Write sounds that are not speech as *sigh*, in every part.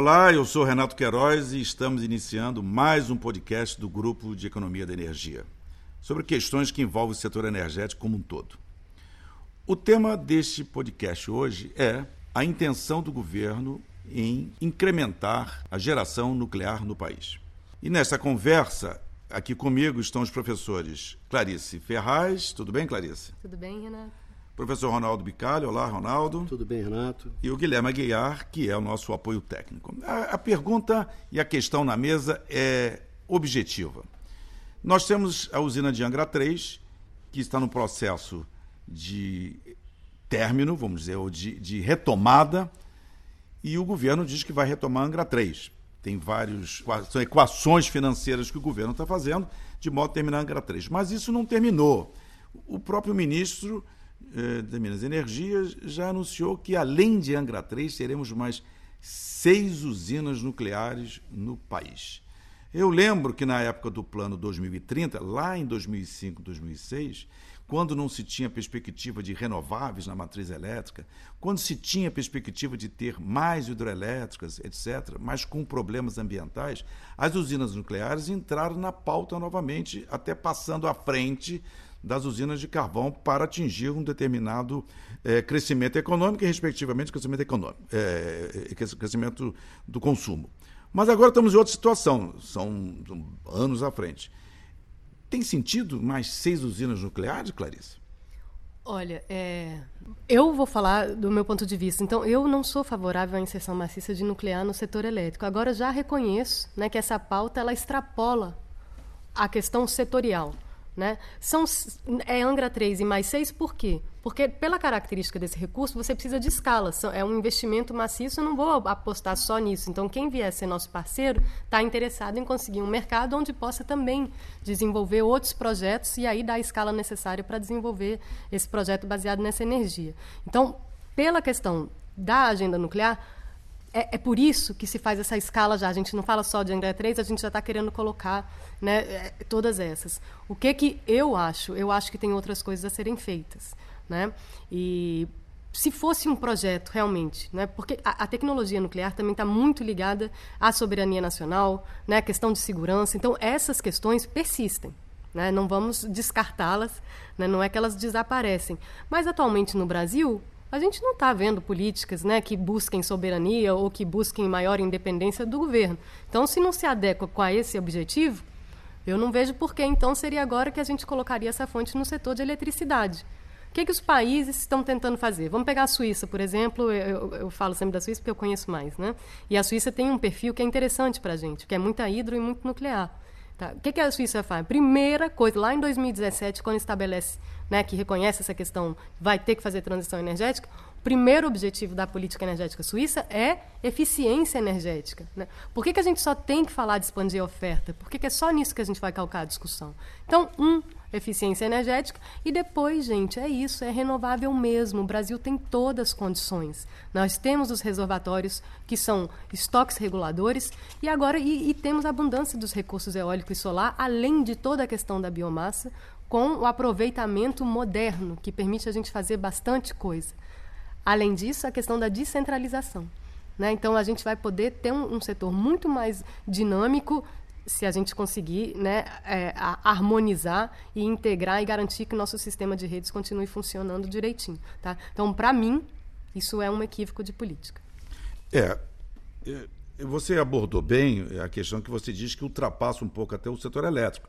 Olá, eu sou Renato Queiroz e estamos iniciando mais um podcast do Grupo de Economia da Energia, sobre questões que envolvem o setor energético como um todo. O tema deste podcast hoje é a intenção do governo em incrementar a geração nuclear no país. E nesta conversa, aqui comigo estão os professores Clarice Ferraz. Tudo bem, Clarice? Tudo bem, Renato? Professor Ronaldo Bicalho. Olá, Ronaldo. Tudo bem, Renato. E o Guilherme Aguiar, que é o nosso apoio técnico. A, a pergunta e a questão na mesa é objetiva. Nós temos a usina de Angra 3, que está no processo de término, vamos dizer, ou de, de retomada, e o governo diz que vai retomar Angra 3. Tem vários são equações financeiras que o governo está fazendo de modo a terminar Angra 3. Mas isso não terminou. O próprio ministro eh, de Minas Energia já anunciou que, além de Angra 3, teremos mais seis usinas nucleares no país. Eu lembro que na época do plano 2030, lá em 2005, 2006, quando não se tinha perspectiva de renováveis na matriz elétrica, quando se tinha perspectiva de ter mais hidrelétricas, etc., mas com problemas ambientais, as usinas nucleares entraram na pauta novamente, até passando à frente das usinas de carvão para atingir um determinado é, crescimento econômico e, respectivamente, crescimento econômico, é, crescimento do consumo. Mas agora estamos em outra situação, são, anos à frente. Tem sentido mais seis usinas nucleares, Clarice? Olha, é... eu vou falar do meu ponto de vista. Então, eu não sou favorável à inserção maciça de nuclear no setor elétrico. Agora, já reconheço né, que essa pauta ela extrapola a questão setorial. Né? São, é Angra 3 e mais 6 por quê? Porque, pela característica desse recurso, você precisa de escala. É um investimento maciço, eu não vou apostar só nisso. Então, quem vier ser nosso parceiro está interessado em conseguir um mercado onde possa também desenvolver outros projetos e aí dar a escala necessária para desenvolver esse projeto baseado nessa energia. Então, pela questão da agenda nuclear, é, é, por isso que se faz essa escala já. A gente não fala só de Angra 3, a gente já está querendo colocar né, é, todas essas. O que que eu acho? Eu acho que tem outras coisas a serem feitas. Né? E se fosse um projeto realmente, né? porque a, a tecnologia nuclear também está muito ligada à soberania nacional, né? à questão de segurança. Então, essas questões persistem. Né? Não vamos descartá-las, né? não é que elas desaparecem. Mas, atualmente, no Brasil, a gente não está vendo políticas né, que busquem soberania ou que busquem maior independência do governo. Então, se não se adequa com esse objetivo, eu não vejo por que então seria agora que a gente colocaria essa fonte no setor de eletricidade. O que, que os países estão tentando fazer? Vamos pegar a Suíça, por exemplo. Eu, eu, falo sempre da Suíça porque eu conheço mais, né? E a Suíça tem um perfil que é interessante para a gente, que é muita hidro e muito nuclear. Tá? O que, que a Suíça faz? Primeira coisa, lá em 2017, quando estabelece né, que reconhece essa questão, vai ter que fazer transição energética, primeiro objetivo da política energética suíça é eficiência energética. Né? Por que, que a gente só tem que falar de expandir a oferta? Por que, que é só nisso que a gente vai calcar a discussão? Então, um, eficiência energética, e depois, gente, é isso, é renovável mesmo. O Brasil tem todas as condições. Nós temos os reservatórios, que são estoques reguladores, e agora e, e temos abundância dos recursos eólico e solar, além de toda a questão da biomassa, com o aproveitamento moderno, que permite a gente fazer bastante coisa. Além disso, a questão da descentralização. Né? Então, a gente vai poder ter um, um, setor muito mais dinâmico se a gente conseguir né, é, harmonizar e integrar e garantir que o nosso sistema de redes continue funcionando direitinho. Tá? Então, para mim, isso é um equívoco de política. É, é, você abordou bem a questão que você diz que ultrapassa um pouco até o setor elétrico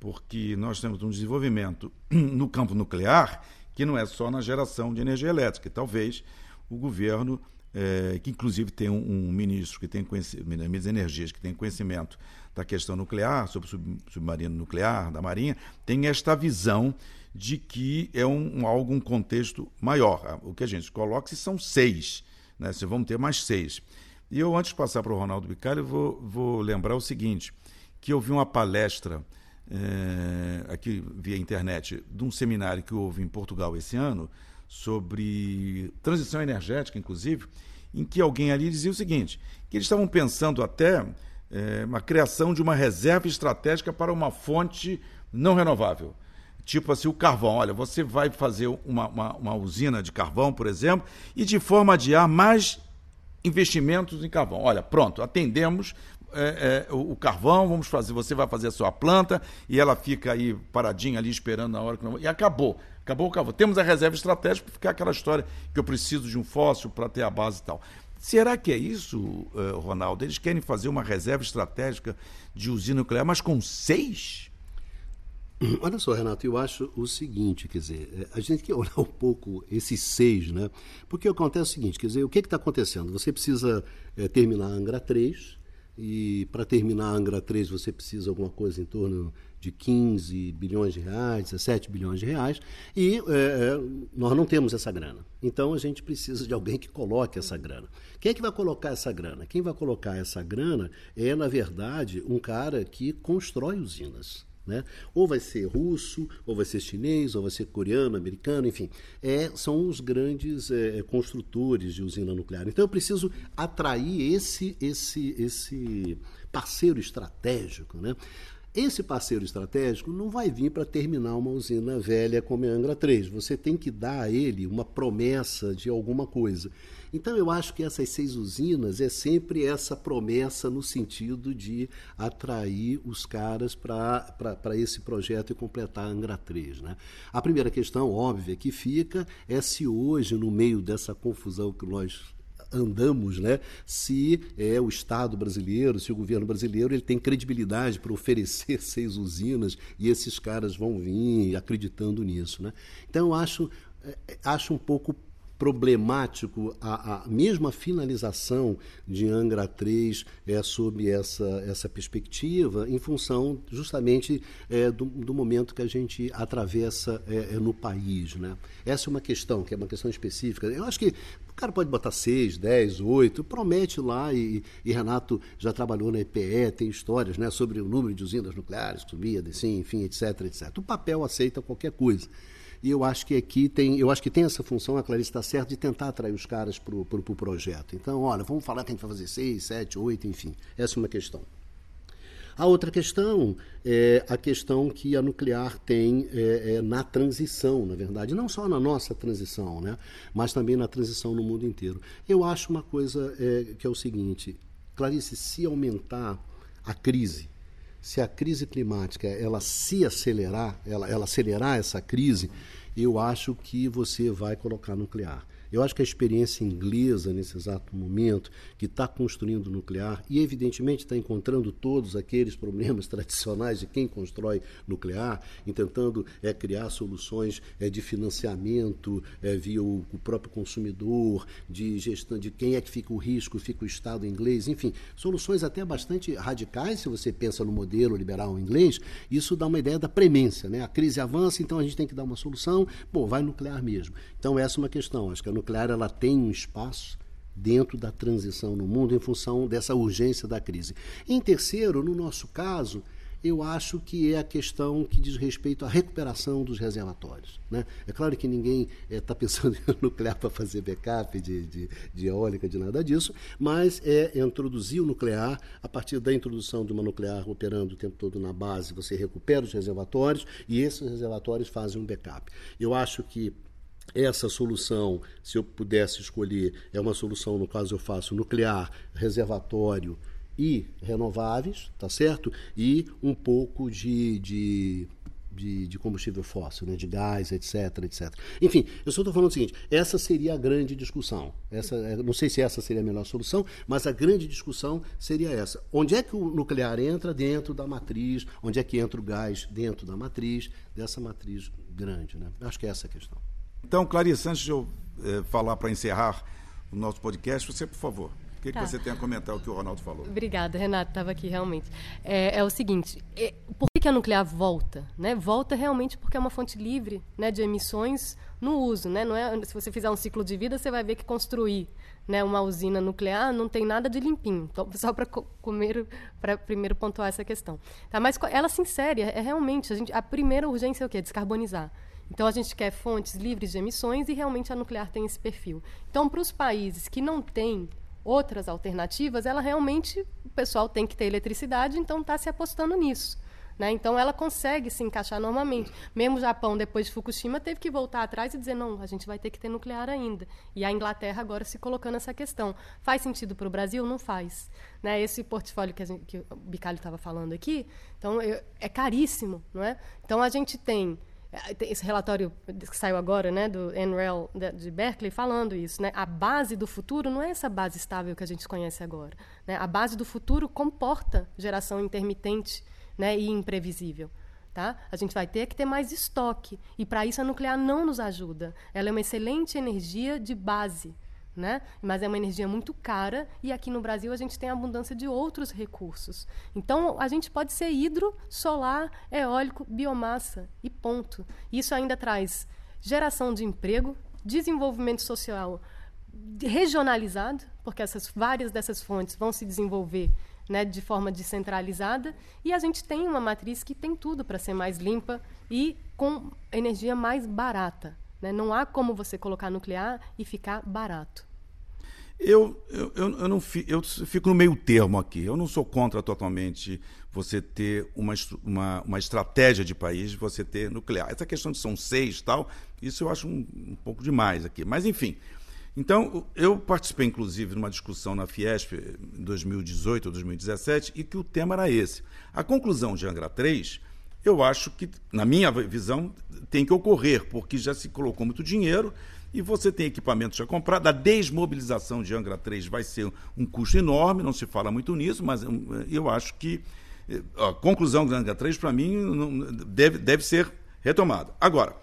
porque nós temos um desenvolvimento no campo nuclear que não é só na geração de energia elétrica. Talvez o governo, é, que inclusive tem um, um, ministro que tem conhecimento, das energias, que tem conhecimento da questão nuclear, sobre sub, submarino nuclear, da Marinha, tem esta visão de que é um, um, algo, um contexto maior. O que a gente coloca, se são seis, né? se vamos ter mais seis. E eu, antes de passar para o Ronaldo Bicalho, vou, vou lembrar o seguinte, que eu vi uma palestra é, aqui via internet, de um seminário que houve em Portugal esse ano, sobre transição energética, inclusive, em que alguém ali dizia o seguinte: que eles estavam pensando até é, uma criação de uma reserva estratégica para uma fonte não renovável. Tipo assim, o carvão. Olha, você vai fazer uma, uma, uma usina de carvão, por exemplo, e de forma a adiar mais investimentos em carvão. Olha, pronto, atendemos é, é, o, o, carvão, vamos fazer, você vai fazer a sua planta e ela fica aí paradinha ali esperando na hora que não... e acabou. Acabou o carvão. Temos a reserva estratégica para ficar aquela história que eu preciso de um fóssil para ter a base e tal. Será que é isso, uh, Ronaldo? Eles querem fazer uma reserva estratégica de usina nuclear, mas com seis? *clears throat* Olha só, Renato, eu acho o seguinte, quer dizer, é, a gente tem que *laughs* olhar um pouco esses seis, né? Porque acontece o seguinte, quer dizer, o que está acontecendo? Você precisa é, terminar a Angra 3, e para terminar a Angra 3 você precisa alguma coisa em torno de 15 bilhões de reais, 17 bilhões de reais, e é, nós não temos essa grana. Então a gente precisa de alguém que coloque essa grana. Quem é que vai colocar essa grana? Quem vai colocar essa grana é, na verdade, um cara que constrói usinas. Né? Ou vai ser russo, ou vai ser chinês, ou vai ser coreano, americano, enfim. É, são os grandes é, é, construtores de usina nuclear. Então eu preciso atrair esse, esse, esse parceiro estratégico. Né? Esse parceiro estratégico não vai vir para terminar uma usina velha como a Angra 3. Você tem que dar a ele uma promessa de alguma coisa. Então eu acho que essas seis usinas é sempre essa promessa no sentido de atrair os caras para esse projeto e completar a Angra 3. Né? A primeira questão óbvia que fica é se hoje, no meio dessa confusão que nós andamos, né? Se é o Estado brasileiro, se o governo brasileiro ele tem credibilidade para oferecer *laughs* seis usinas e esses caras vão vir acreditando nisso, né? Então eu acho é, acho um pouco problemático a, a mesma finalização de Angra 3 é, sob essa, essa perspectiva, em função justamente é, do, do momento que a gente atravessa é, é, no país. Né? Essa é uma questão, que é uma questão específica. Eu acho que cara pode botar 6, 10, 8, promete lá, e, e, Renato já trabalhou na EPE, tem histórias né, sobre o número de usinas nucleares, subia, descia, enfim, etc, etc. O papel aceita qualquer coisa. E eu acho que aqui tem, eu acho que tem essa função, a Clarice está certa, de tentar atrair os caras para o pro, pro projeto. Então, olha, vamos falar que a gente vai fazer seis, sete, oito, enfim. Essa é uma questão. A outra questão é a questão que a nuclear tem é, é, na transição, na verdade, não só na nossa transição, né, mas também na transição no mundo inteiro. Eu acho uma coisa é, que é o seguinte, Clarice, se aumentar a crise, se a crise climática ela se acelerar, ela, ela acelerar essa crise, eu acho que você vai colocar nuclear. Eu acho que a experiência inglesa, nesse exato momento, que está construindo nuclear e, evidentemente, está encontrando todos aqueles problemas *laughs* tradicionais de quem constrói nuclear, tentando é, criar soluções é, de financiamento é, via o, o, próprio consumidor, de gestão de quem é que fica o risco, fica o Estado inglês, enfim, soluções até bastante radicais, se você pensa no modelo liberal inglês, isso dá uma ideia da premência. Né? A crise avança, então a gente tem que dar uma solução, bom, vai nuclear mesmo. Então, essa é uma questão. Acho que a nuclear ela tem um espaço dentro da transição no mundo em função dessa urgência da crise. Em terceiro, no nosso caso, eu acho que é a questão que diz respeito à recuperação dos reservatórios. Né? É claro que ninguém está eh, é, pensando *laughs* em nuclear para fazer backup de, de, de, eólica, de nada disso, mas é introduzir o nuclear, a partir da introdução de uma nuclear operando o tempo todo na base, você recupera os reservatórios e esses reservatórios fazem um backup. Eu acho que essa solução, se eu pudesse escolher, é uma solução, no caso eu faço nuclear, reservatório e renováveis, tá certo? E um pouco de, de de, de, combustível fóssil, né, de gás, etc, etc. Enfim, eu só estou falando o seguinte: essa seria a grande discussão. Essa, é, não sei se essa seria a melhor solução, mas a grande discussão seria essa: onde é que o nuclear entra dentro da matriz? Onde é que entra o gás dentro da matriz dessa matriz grande? Né? Acho que é essa a questão. Então, Clarice, antes de eu é, falar para encerrar o nosso podcast, você, por favor, o que, tá. que, você tem a comentar o que o Ronaldo falou? Obrigada, Renato, estava aqui realmente. É, é, o seguinte, é, por que a nuclear volta? Né? Volta realmente porque é uma fonte livre né, de emissões no uso. Né? Não é, se você fizer um ciclo de vida, você vai ver que construir né, uma usina nuclear não tem nada de limpinho. Então, *laughs* só para comer, para primeiro pontuar essa questão. Tá? Mas ela se insere, é, é realmente, a, gente, a primeira urgência é o quê? Descarbonizar. Então, a gente quer fontes livres de emissões e realmente a nuclear tem esse perfil. Então, para os países que não têm outras alternativas, ela realmente, o pessoal tem que ter eletricidade, então está se apostando nisso. Né? Então, ela consegue se encaixar normalmente. Mesmo o Japão, depois de Fukushima, teve que voltar atrás e dizer: não, a gente vai ter que ter nuclear ainda. E a Inglaterra agora se colocando essa questão. Faz sentido para o Brasil? Não faz. Né? Esse portfólio que, gente, que o Bicalho estava falando aqui, então, eu, é caríssimo. Não é? Então, a gente tem esse relatório que saiu agora, né, do NREL de Berkeley, falando isso, né, a base do futuro não é essa base estável que a gente conhece agora, né, a base do futuro comporta geração intermitente, né, e imprevisível, tá? A gente vai ter que ter mais estoque e para isso a nuclear não nos ajuda. Ela é uma excelente energia de base, né? Mas é uma energia muito cara e aqui no Brasil a gente tem abundância de outros recursos. Então a gente pode ser hidro, solar, eólico, biomassa e ponto. Isso ainda traz geração de emprego, desenvolvimento social regionalizado, porque essas várias dessas fontes vão se desenvolver né, de forma descentralizada, e a gente tem uma matriz que tem tudo para ser mais limpa e com energia mais barata. Né? Não há como você colocar nuclear e ficar barato. Eu, eu, eu, não fico, eu fico no meio termo aqui. Eu não sou contra totalmente você ter uma, uma, uma estratégia de país, você ter nuclear. Essa questão de são seis tal, isso eu acho um, um pouco demais aqui. Mas, enfim. Então, eu participei, inclusive, de uma discussão na Fiesp em 2018 ou 2017, e que o tema era esse. A conclusão de Angra 3, eu acho que, na minha visão, tem que ocorrer, porque já se colocou muito dinheiro e você tem equipamentos já comprados. A desmobilização de Angra 3 vai ser um custo enorme, não se fala muito nisso, mas hum, eu acho que eh, a conclusão de Angra 3, para mim, deve, deve ser retomada. Agora,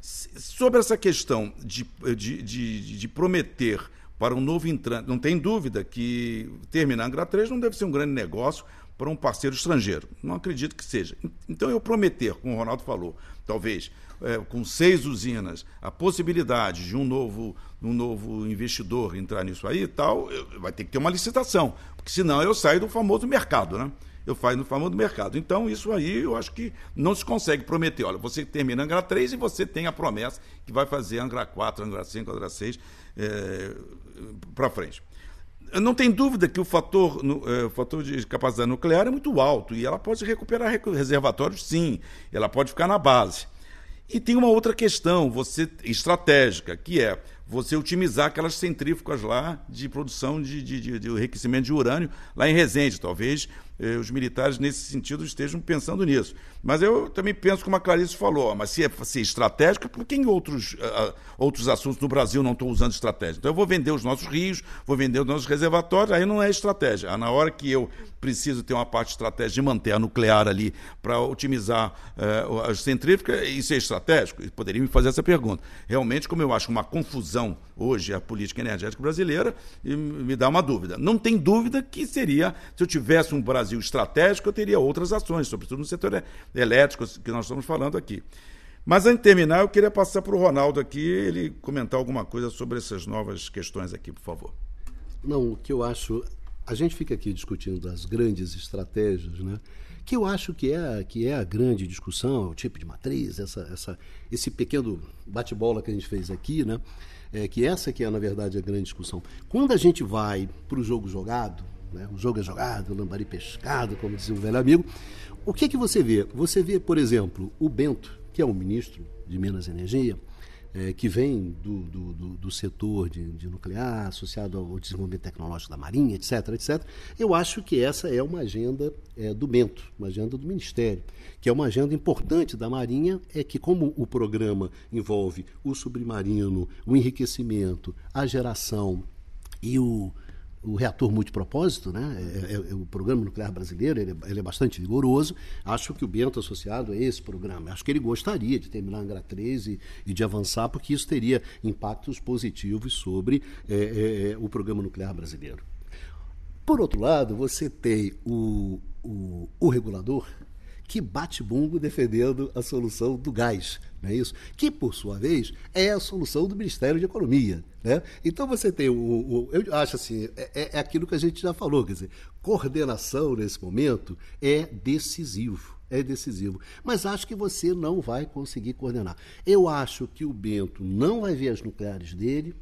sobre essa questão de, de, de, de prometer para um novo entrante, não tem dúvida que terminar Angra 3 não deve ser um grande negócio para um parceiro estrangeiro. Não acredito que seja. Então, eu prometer, como o Ronaldo falou, talvez é, com seis usinas, a possibilidade de um novo, um novo investidor entrar nisso aí e tal, vai ter que ter uma licitação, porque senão eu saio do famoso mercado, né? Eu faço no famoso mercado. Então, isso aí eu acho que não se consegue prometer. Olha, você termina Angra 3 e você tem a promessa que vai fazer Angra 4, Angra 5, Angra 6 é, para frente. Não tem dúvida que o fator, é, o fator de capacidade nuclear é muito alto e ela pode recuperar reservatórios, sim. Ela pode ficar na base. E tem uma outra questão você estratégica, que é você otimizar aquelas centrífugas lá de produção de, de, de, de enriquecimento de urânio lá em Resende. Talvez eh, os militares, nesse sentido, estejam pensando nisso. Mas eu também penso, como a Clarice falou, mas se é, se estratégico, por que em outros, uh, outros assuntos no Brasil não estou usando estratégia? Então eu vou vender os nossos rios, vou vender os nossos reservatórios, aí não é estratégia. Na hora que eu preciso ter uma parte estratégica de manter a nuclear ali para otimizar uh, as centrífugas, isso é estratégico? Poderiam me fazer essa pergunta. Realmente, como eu acho uma confusão hoje a política energética brasileira, me dá uma dúvida. Não tem dúvida que seria, se eu tivesse um Brasil estratégico, eu teria outras ações, sobretudo no setor elétrico que nós estamos falando aqui. Mas antes de terminar, eu queria passar para o Ronaldo aqui, ele comentar alguma coisa sobre essas novas questões aqui, por favor. Não, o que eu acho. A gente fica aqui discutindo das grandes estratégias, né? Que eu acho que é, que é a grande discussão, o tipo de matriz, essa, essa, esse pequeno bate-bola que a gente fez aqui, né? É, que essa que é, na verdade, a grande discussão. Quando a gente vai para o jogo jogado, né? o jogo é jogado, o lambari pescado, como dizia um velho amigo, o que, que você vê? Você vê, por exemplo, o Bento, que é o ministro de Minas e Energia, é, que vem do, do, do, do setor de, de, nuclear, associado ao desenvolvimento tecnológico da Marinha, etc., etc., eu acho que essa é uma agenda é, do Bento, uma agenda do Ministério, que é uma agenda importante da Marinha, é que como o programa envolve o submarino, o enriquecimento, a geração e o, o reator multipropósito, né? É, é, é, o programa nuclear brasileiro, ele, é, ele, é bastante vigoroso. Acho que o Bento associado a esse programa, acho que ele gostaria de terminar Angra 3 e, e de avançar, porque isso teria impactos positivos sobre é, é, o programa nuclear brasileiro. Por outro lado, você tem o, o, o regulador que bate bumbo defendendo a solução do gás não é isso? Que, por sua vez, é a solução do Ministério de Economia. Né? Então você tem o, o eu acho assim, é, é, é aquilo que a gente já falou, quer dizer, coordenação nesse momento é decisivo é decisivo. Mas acho que você não vai conseguir coordenar. Eu acho que o Bento não vai ver as nucleares dele.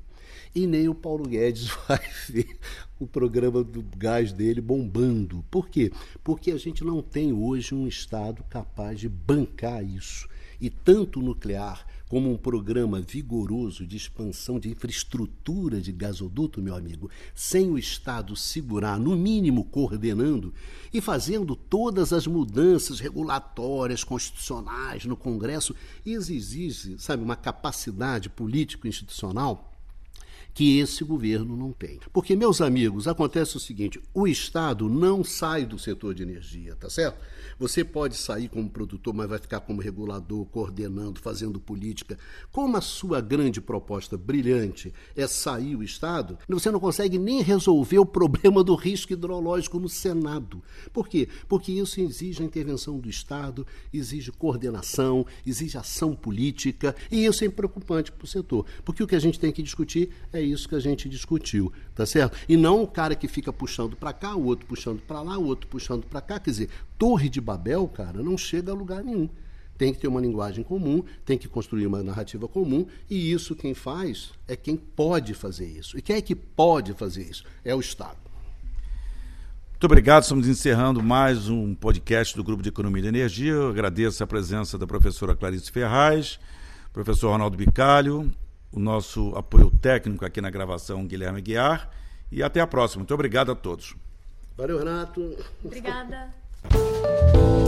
E nem o Paulo Guedes *laughs* vai ver o programa do gás dele bombando. Por quê? Porque a gente não tem hoje um Estado capaz de bancar isso. E tanto o nuclear como um programa vigoroso de expansão de infraestrutura de gasoduto, meu amigo, sem o Estado segurar, no mínimo coordenando e fazendo todas as mudanças regulatórias, constitucionais no Congresso, isso exige, sabe, uma capacidade político-institucional que esse governo não tem. Porque, meus amigos, acontece o seguinte: o Estado não sai do setor de energia, tá certo? Você pode sair como produtor, mas vai ficar como regulador, coordenando, fazendo política. Como a sua grande proposta brilhante é sair o Estado, você não consegue nem resolver o problema do risco hidrológico no Senado. Por quê? Porque isso exige a intervenção do Estado, exige coordenação, exige ação política, e isso é preocupante para o setor. Porque o que a gente tem que discutir é é isso que a gente discutiu, tá certo? E não o cara que fica puxando para cá, o outro puxando para lá, o outro puxando para cá. Quer dizer, Torre de Babel, cara, não chega a lugar nenhum. Tem que ter uma linguagem comum, tem que construir uma narrativa comum, e isso quem faz é quem pode fazer isso. E quem é que pode fazer isso? É o Estado. Muito obrigado. Estamos encerrando mais um podcast do Grupo de Economia e Energia. Eu agradeço a presença da professora Clarice Ferraz, professor Ronaldo Bicalho, o nosso apoio técnico aqui na gravação, Guilherme Guiar. E até a próxima. Muito obrigado a todos. Valeu, Renato. Obrigada. *laughs*